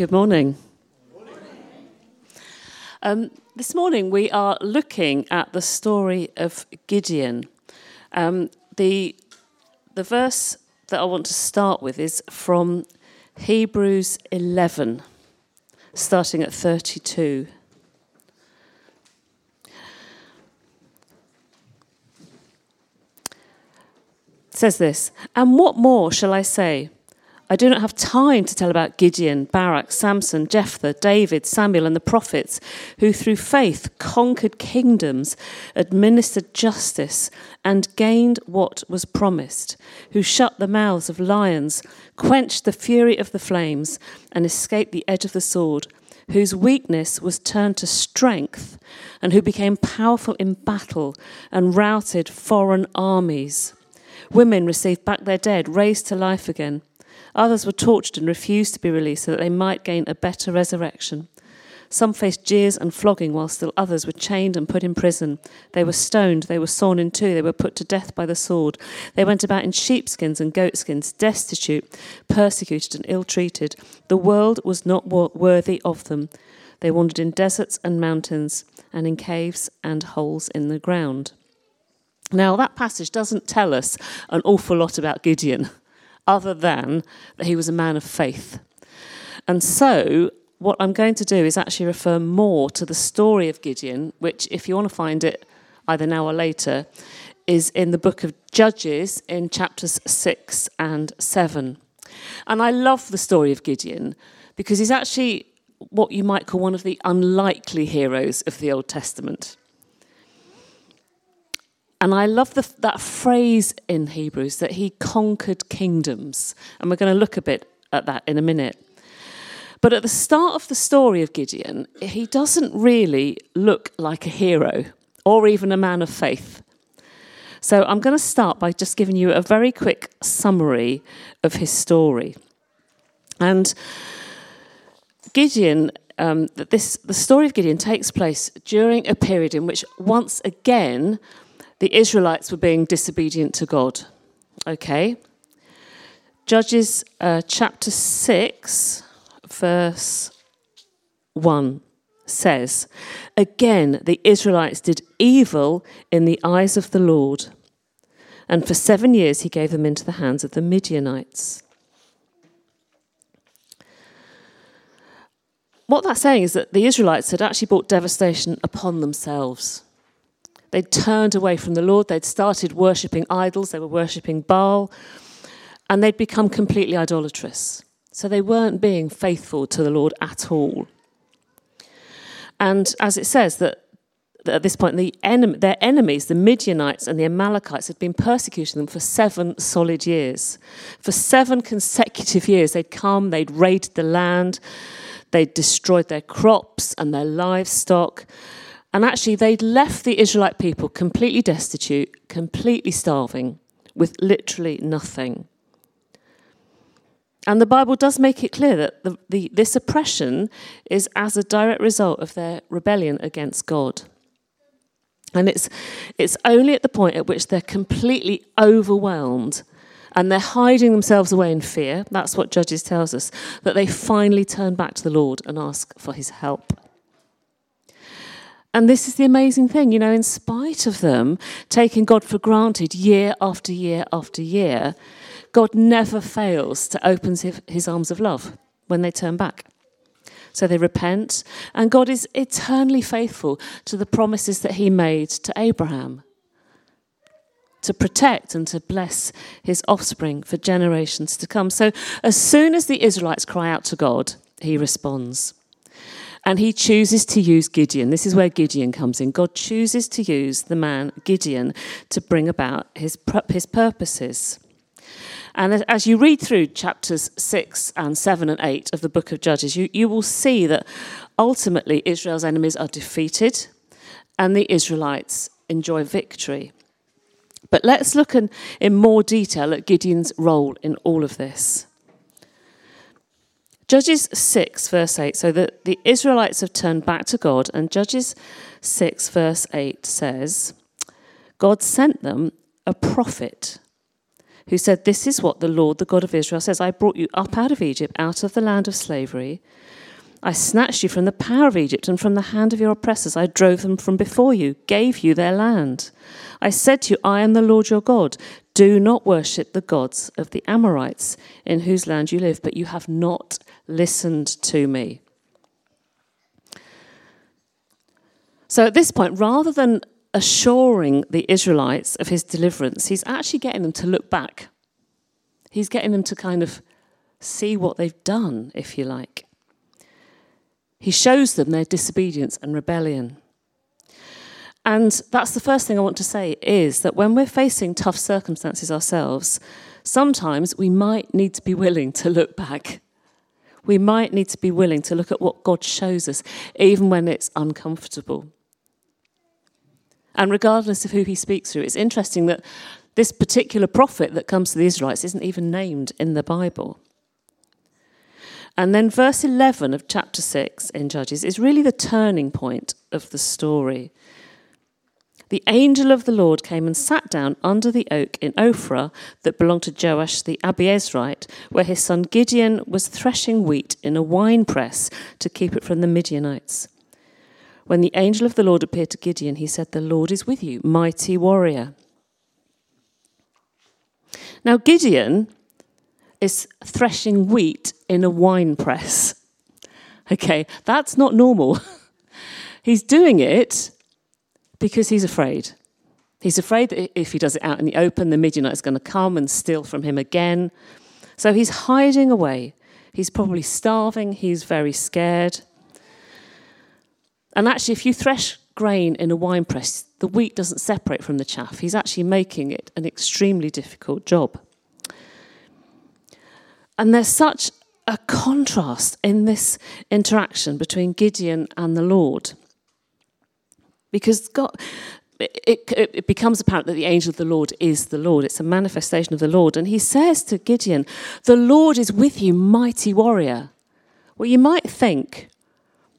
Good morning. Um, this morning we are looking at the story of Gideon. Um, the, the verse that I want to start with is from Hebrews 11, starting at 32. It says this, and what more shall I say? I do not have time to tell about Gideon, Barak, Samson, Jephthah, David, Samuel, and the prophets, who through faith conquered kingdoms, administered justice, and gained what was promised, who shut the mouths of lions, quenched the fury of the flames, and escaped the edge of the sword, whose weakness was turned to strength, and who became powerful in battle and routed foreign armies. Women received back their dead, raised to life again. Others were tortured and refused to be released so that they might gain a better resurrection. Some faced jeers and flogging, while still others were chained and put in prison. They were stoned, they were sawn in two, they were put to death by the sword. They went about in sheepskins and goatskins, destitute, persecuted, and ill treated. The world was not worthy of them. They wandered in deserts and mountains, and in caves and holes in the ground. Now, that passage doesn't tell us an awful lot about Gideon other than that he was a man of faith. And so, what I'm going to do is actually refer more to the story of Gideon, which, if you want to find it either now or later, is in the book of Judges in chapters 6 and 7. And I love the story of Gideon because he's actually what you might call one of the unlikely heroes of the Old Testament. And I love the, that phrase in Hebrews that he conquered kingdoms. And we're going to look a bit at that in a minute. But at the start of the story of Gideon, he doesn't really look like a hero or even a man of faith. So I'm going to start by just giving you a very quick summary of his story. And Gideon, um, this, the story of Gideon takes place during a period in which, once again, the Israelites were being disobedient to God. Okay? Judges uh, chapter 6, verse 1 says, Again, the Israelites did evil in the eyes of the Lord, and for seven years he gave them into the hands of the Midianites. What that's saying is that the Israelites had actually brought devastation upon themselves. They'd turned away from the Lord, they'd started worshipping idols, they were worshipping Baal, and they'd become completely idolatrous. So they weren't being faithful to the Lord at all. And as it says, that at this point, the enemy, their enemies, the Midianites and the Amalekites, had been persecuting them for seven solid years. For seven consecutive years, they'd come, they'd raided the land, they'd destroyed their crops and their livestock, and actually, they'd left the Israelite people completely destitute, completely starving, with literally nothing. And the Bible does make it clear that the, the, this oppression is as a direct result of their rebellion against God. And it's, it's only at the point at which they're completely overwhelmed and they're hiding themselves away in fear, that's what Judges tells us, that they finally turn back to the Lord and ask for his help. And this is the amazing thing, you know, in spite of them taking God for granted year after year after year, God never fails to open his arms of love when they turn back. So they repent, and God is eternally faithful to the promises that he made to Abraham to protect and to bless his offspring for generations to come. So as soon as the Israelites cry out to God, he responds. And he chooses to use Gideon. This is where Gideon comes in. God chooses to use the man Gideon to bring about his, his purposes. And as you read through chapters 6 and 7 and 8 of the book of Judges, you, you will see that ultimately Israel's enemies are defeated and the Israelites enjoy victory. But let's look in, in more detail at Gideon's role in all of this. Judges 6, verse 8. So that the Israelites have turned back to God, and Judges 6, verse 8 says, God sent them a prophet who said, This is what the Lord, the God of Israel, says I brought you up out of Egypt, out of the land of slavery. I snatched you from the power of Egypt and from the hand of your oppressors. I drove them from before you, gave you their land. I said to you, I am the Lord your God. Do not worship the gods of the Amorites in whose land you live, but you have not listened to me. So at this point, rather than assuring the Israelites of his deliverance, he's actually getting them to look back. He's getting them to kind of see what they've done, if you like. He shows them their disobedience and rebellion. And that's the first thing I want to say is that when we're facing tough circumstances ourselves, sometimes we might need to be willing to look back. We might need to be willing to look at what God shows us, even when it's uncomfortable. And regardless of who he speaks through, it's interesting that this particular prophet that comes to the Israelites isn't even named in the Bible. And then verse 11 of chapter 6 in Judges is really the turning point of the story. The angel of the Lord came and sat down under the oak in Ophrah that belonged to Joash the Abiezrite, where his son Gideon was threshing wheat in a winepress to keep it from the Midianites. When the angel of the Lord appeared to Gideon, he said, The Lord is with you, mighty warrior. Now, Gideon is threshing wheat in a wine press. Okay, that's not normal. he's doing it because he's afraid. He's afraid that if he does it out in the open, the Midianite is going to come and steal from him again. So he's hiding away. He's probably starving. He's very scared. And actually, if you thresh grain in a wine press, the wheat doesn't separate from the chaff. He's actually making it an extremely difficult job. And there's such a contrast in this interaction between Gideon and the Lord. Because God, it, it, it, becomes apparent that the angel of the Lord is the Lord. It's a manifestation of the Lord. And he says to Gideon, The Lord is with you, mighty warrior. Well, you might think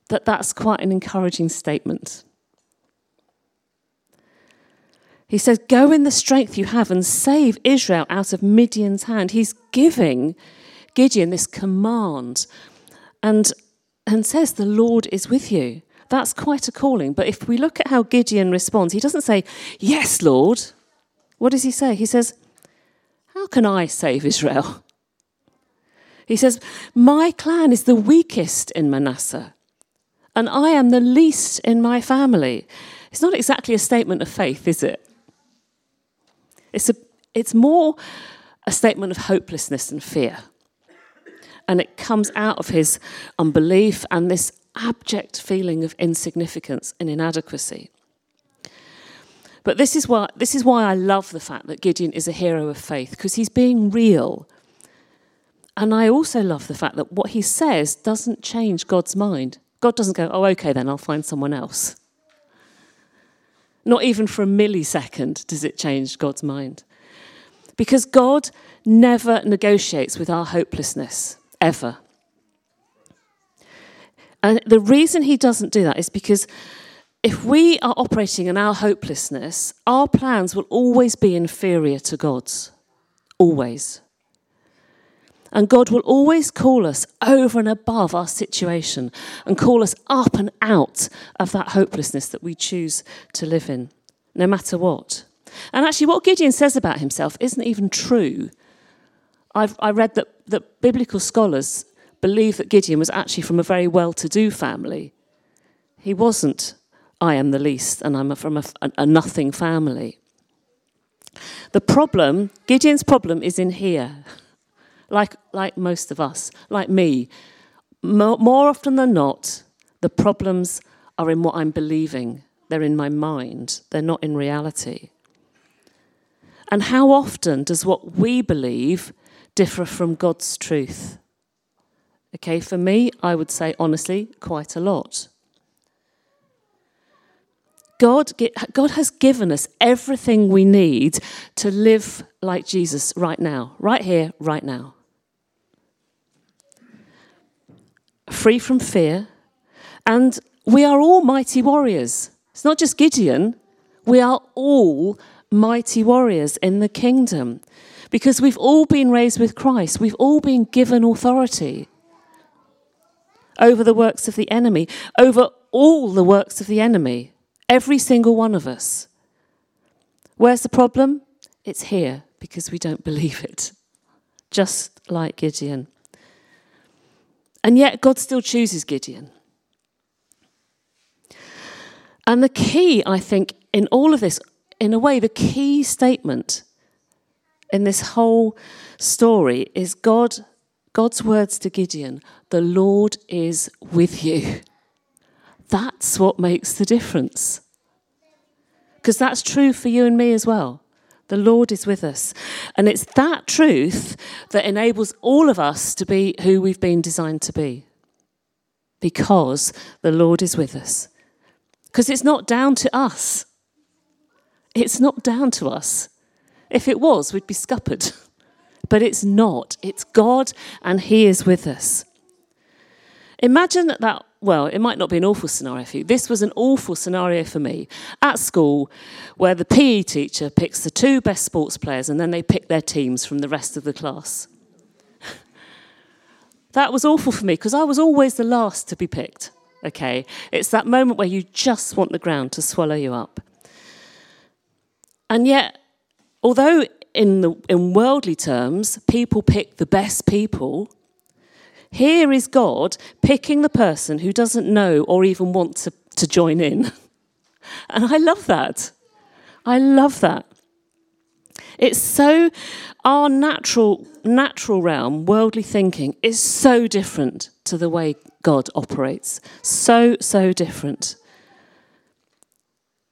that that's quite an encouraging statement. He says, Go in the strength you have and save Israel out of Midian's hand. He's giving Gideon this command and, and says, The Lord is with you. That's quite a calling. But if we look at how Gideon responds, he doesn't say, Yes, Lord. What does he say? He says, How can I save Israel? He says, My clan is the weakest in Manasseh and I am the least in my family. It's not exactly a statement of faith, is it? It's, a, it's more a statement of hopelessness and fear. And it comes out of his unbelief and this abject feeling of insignificance and inadequacy. But this is why, this is why I love the fact that Gideon is a hero of faith, because he's being real. And I also love the fact that what he says doesn't change God's mind. God doesn't go, oh, okay, then I'll find someone else. Not even for a millisecond does it change God's mind. Because God never negotiates with our hopelessness, ever. And the reason he doesn't do that is because if we are operating in our hopelessness, our plans will always be inferior to God's. Always. And God will always call us over and above our situation and call us up and out of that hopelessness that we choose to live in, no matter what. And actually, what Gideon says about himself isn't even true. I've, I read that, that biblical scholars believe that Gideon was actually from a very well to do family. He wasn't, I am the least, and I'm from a, a, a nothing family. The problem, Gideon's problem, is in here like, like most of us, like me, more, more often than not, the problems are in what I'm believing. They're in my mind, they're not in reality. And how often does what we believe differ from God's truth? Okay, for me, I would say honestly, quite a lot. God, God has given us everything we need to live like Jesus right now, right here, right now. free from fear, and we are all mighty warriors. It's not just Gideon, we are all mighty warriors in the kingdom. Because we've all been raised with Christ, we've all been given authority over the works of the enemy, over all the works of the enemy, every single one of us. Where's the problem? It's here because we don't believe it, just like Gideon. And yet, God still chooses Gideon. And the key, I think, in all of this, in a way, the key statement in this whole story is God, God's words to Gideon the Lord is with you. That's what makes the difference. Because that's true for you and me as well. The Lord is with us. And it's that truth that enables all of us to be who we've been designed to be. Because the Lord is with us. Because it's not down to us. It's not down to us. If it was, we'd be scuppered. But it's not. It's God, and He is with us. Imagine that, well, it might not be an awful scenario for you. This was an awful scenario for me at school where the PE teacher picks the two best sports players and then they pick their teams from the rest of the class. that was awful for me because I was always the last to be picked. Okay? It's that moment where you just want the ground to swallow you up. And yet, although in, the, in worldly terms, people pick the best people, here is God picking the person who doesn't know or even want to, to join in. and I love that. I love that. It's so our natural natural realm, worldly thinking is so different to the way God operates. So so different.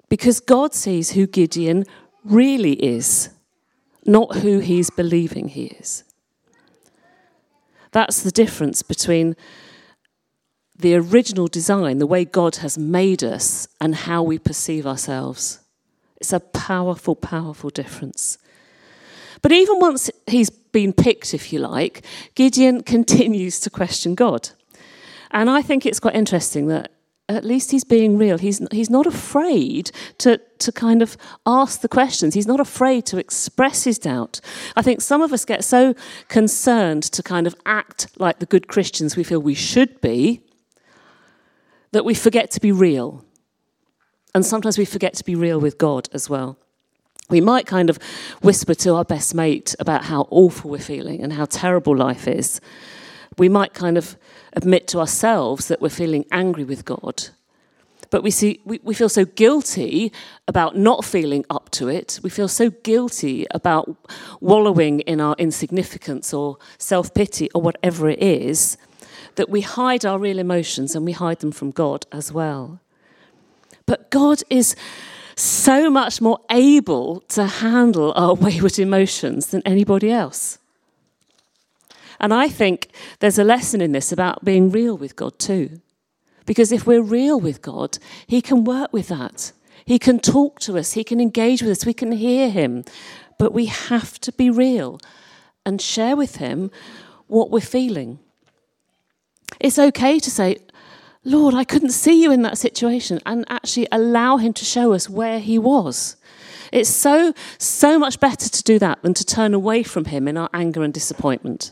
Because God sees who Gideon really is, not who he's believing he is. That's the difference between the original design, the way God has made us, and how we perceive ourselves. It's a powerful, powerful difference. But even once he's been picked, if you like, Gideon continues to question God. And I think it's quite interesting that at least he's being real. He's, he's not afraid to, to kind of ask the questions. He's not afraid to express his doubt. I think some of us get so concerned to kind of act like the good Christians we feel we should be that we forget to be real. And sometimes we forget to be real with God as well. We might kind of whisper to our best mate about how awful we're feeling and how terrible life is. We might kind of admit to ourselves that we're feeling angry with God. But we, see, we, we feel so guilty about not feeling up to it. We feel so guilty about wallowing in our insignificance or self pity or whatever it is that we hide our real emotions and we hide them from God as well. But God is so much more able to handle our wayward emotions than anybody else. And I think there's a lesson in this about being real with God too. Because if we're real with God, He can work with that. He can talk to us, He can engage with us, we can hear Him. But we have to be real and share with Him what we're feeling. It's okay to say, Lord, I couldn't see you in that situation, and actually allow Him to show us where He was. It's so, so much better to do that than to turn away from Him in our anger and disappointment.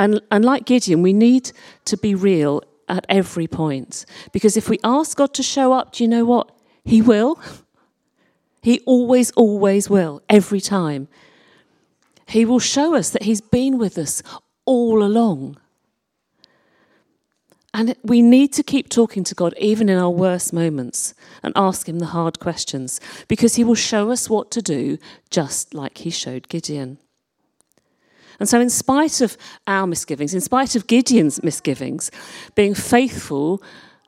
And, and like Gideon, we need to be real at every point. Because if we ask God to show up, do you know what? He will. He always, always will, every time. He will show us that He's been with us all along. And we need to keep talking to God even in our worst moments and ask Him the hard questions because He will show us what to do just like He showed Gideon. And so, in spite of our misgivings, in spite of Gideon's misgivings, being faithful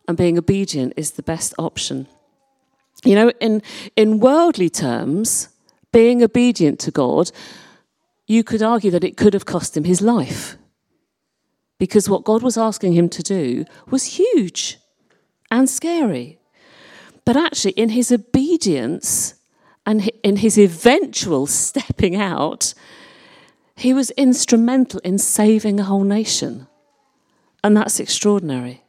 and being obedient is the best option. You know, in, in worldly terms, being obedient to God, you could argue that it could have cost him his life. Because what God was asking him to do was huge and scary. But actually, in his obedience and in his eventual stepping out, he was instrumental in saving a whole nation. And that's extraordinary.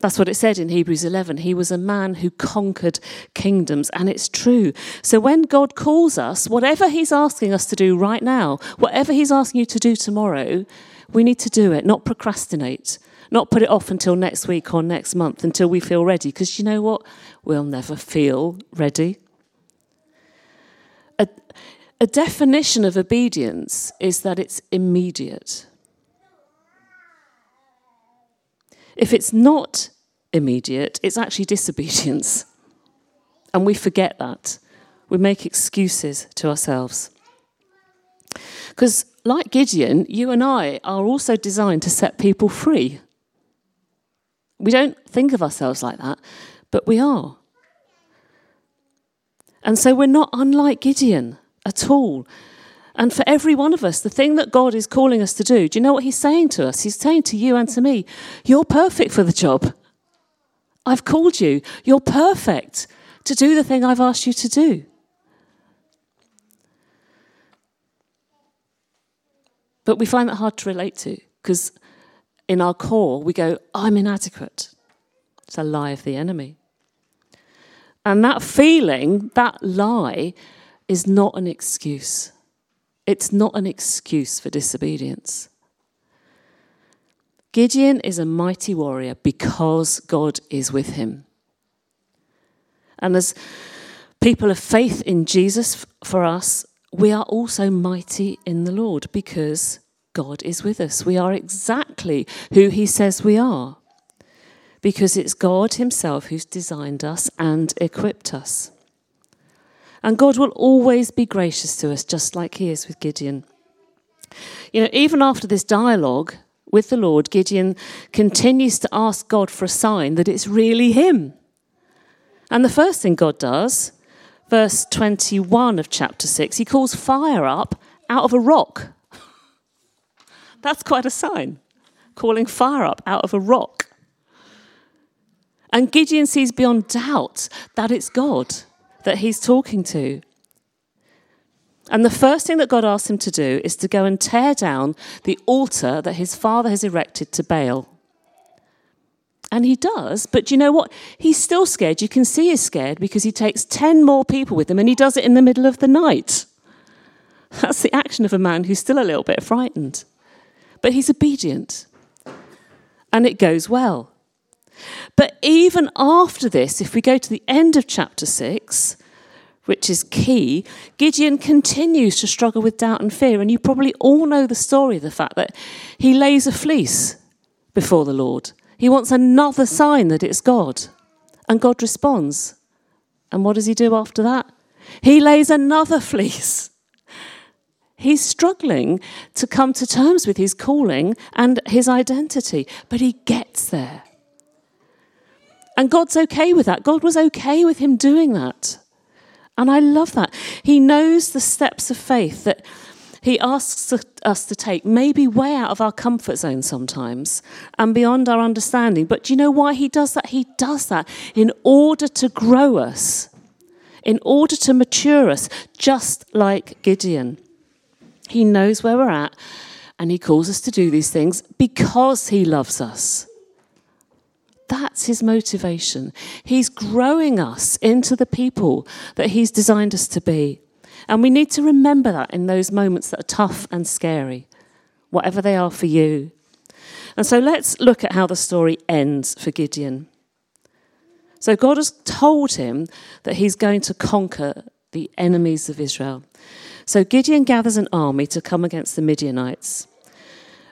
That's what it said in Hebrews 11. He was a man who conquered kingdoms, and it's true. So when God calls us, whatever He's asking us to do right now, whatever He's asking you to do tomorrow, we need to do it, not procrastinate, not put it off until next week or next month until we feel ready, because you know what? We'll never feel ready. A, definition of obedience is that it's immediate. If it's not immediate, it's actually disobedience. And we forget that. We make excuses to ourselves. Because, like Gideon, you and I are also designed to set people free. We don't think of ourselves like that, but we are. And so we're not unlike Gideon at all. And for every one of us, the thing that God is calling us to do, do you know what He's saying to us? He's saying to you and to me, You're perfect for the job. I've called you. You're perfect to do the thing I've asked you to do. But we find that hard to relate to because in our core we go, I'm inadequate. It's a lie of the enemy. And that feeling, that lie, is not an excuse. It's not an excuse for disobedience. Gideon is a mighty warrior because God is with him. And as people of faith in Jesus for us, we are also mighty in the Lord because God is with us. We are exactly who he says we are because it's God himself who's designed us and equipped us. And God will always be gracious to us, just like He is with Gideon. You know, even after this dialogue with the Lord, Gideon continues to ask God for a sign that it's really Him. And the first thing God does, verse 21 of chapter 6, He calls fire up out of a rock. That's quite a sign, calling fire up out of a rock. And Gideon sees beyond doubt that it's God that he's talking to. And the first thing that God asks him to do is to go and tear down the altar that his father has erected to Baal. And he does, but you know what? He's still scared. You can see he's scared because he takes 10 more people with him and he does it in the middle of the night. That's the action of a man who's still a little bit frightened. But he's obedient. And it goes well. But even after this, if we go to the end of chapter 6, which is key, Gideon continues to struggle with doubt and fear. And you probably all know the story the fact that he lays a fleece before the Lord. He wants another sign that it's God. And God responds. And what does he do after that? He lays another fleece. He's struggling to come to terms with his calling and his identity, but he gets there. And God's okay with that. God was okay with him doing that. And I love that. He knows the steps of faith that he asks us to take, maybe way out of our comfort zone sometimes and beyond our understanding. But do you know why he does that? He does that in order to grow us, in order to mature us, just like Gideon. He knows where we're at and he calls us to do these things because he loves us. That's his motivation. He's growing us into the people that he's designed us to be. And we need to remember that in those moments that are tough and scary, whatever they are for you. And so let's look at how the story ends for Gideon. So God has told him that he's going to conquer the enemies of Israel. So Gideon gathers an army to come against the Midianites.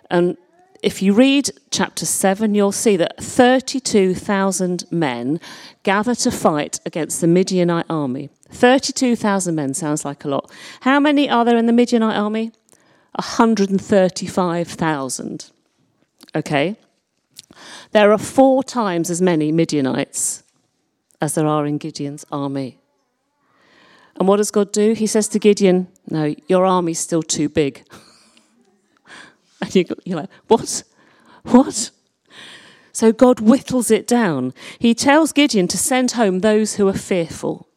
And if you read chapter 7, you'll see that 32,000 men gather to fight against the Midianite army. 32,000 men sounds like a lot. How many are there in the Midianite army? 135,000. Okay? There are four times as many Midianites as there are in Gideon's army. And what does God do? He says to Gideon, No, your army's still too big. And you you're like, what? What? So God whittles it down. He tells Gideon to send home those who are fearful.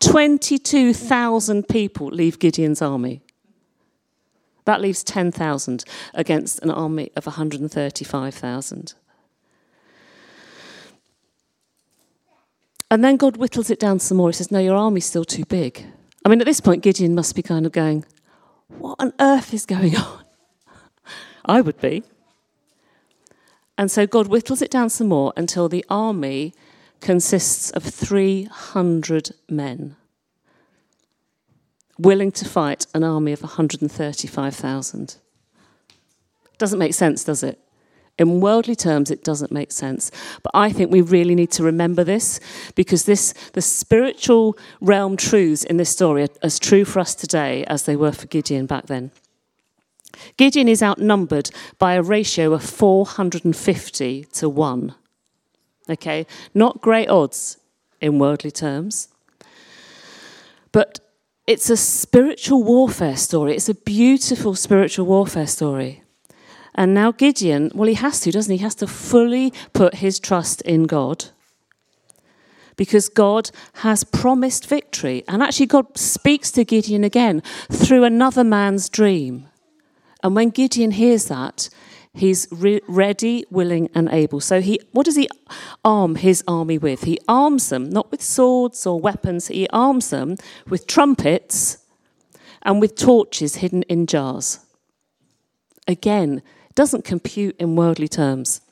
22,000 people leave Gideon's army. That leaves 10,000 against an army of 135,000. And then God whittles it down some more. He says, No, your army's still too big. I mean, at this point, Gideon must be kind of going, What on earth is going on? I would be. And so God whittles it down some more until the army consists of 300 men willing to fight an army of 135,000. Doesn't make sense, does it? In worldly terms, it doesn't make sense. But I think we really need to remember this because this, the spiritual realm truths in this story are as true for us today as they were for Gideon back then. Gideon is outnumbered by a ratio of 450 to 1. Okay, not great odds in worldly terms. But it's a spiritual warfare story. It's a beautiful spiritual warfare story. And now Gideon, well, he has to, doesn't he? He has to fully put his trust in God because God has promised victory. And actually, God speaks to Gideon again through another man's dream. And when Gideon hears that, he's re- ready, willing, and able. So he, what does he arm his army with? He arms them not with swords or weapons. He arms them with trumpets and with torches hidden in jars. Again, doesn't compute in worldly terms.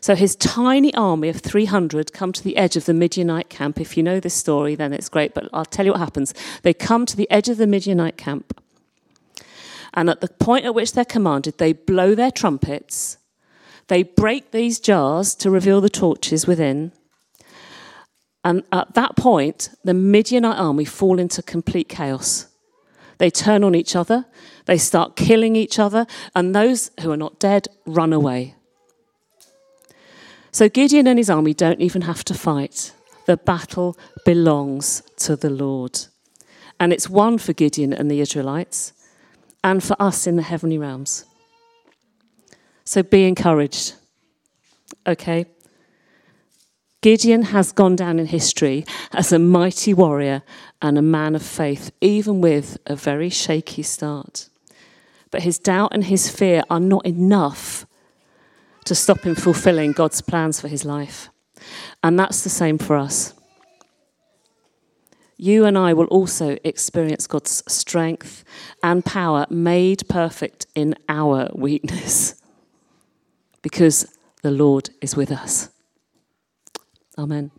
So his tiny army of 300 come to the edge of the Midianite camp. If you know this story, then it's great, but I'll tell you what happens. They come to the edge of the Midianite camp, and at the point at which they're commanded, they blow their trumpets, they break these jars to reveal the torches within. And at that point, the Midianite army fall into complete chaos. They turn on each other, they start killing each other, and those who are not dead run away. So Gideon and his army don't even have to fight. The battle belongs to the Lord. And it's won for Gideon and the Israelites and for us in the heavenly realms. So be encouraged. Okay? Gideon has gone down in history as a mighty warrior and a man of faith, even with a very shaky start. But his doubt and his fear are not enough to stop him fulfilling God's plans for his life. And that's the same for us. You and I will also experience God's strength and power made perfect in our weakness because the Lord is with us. Amen.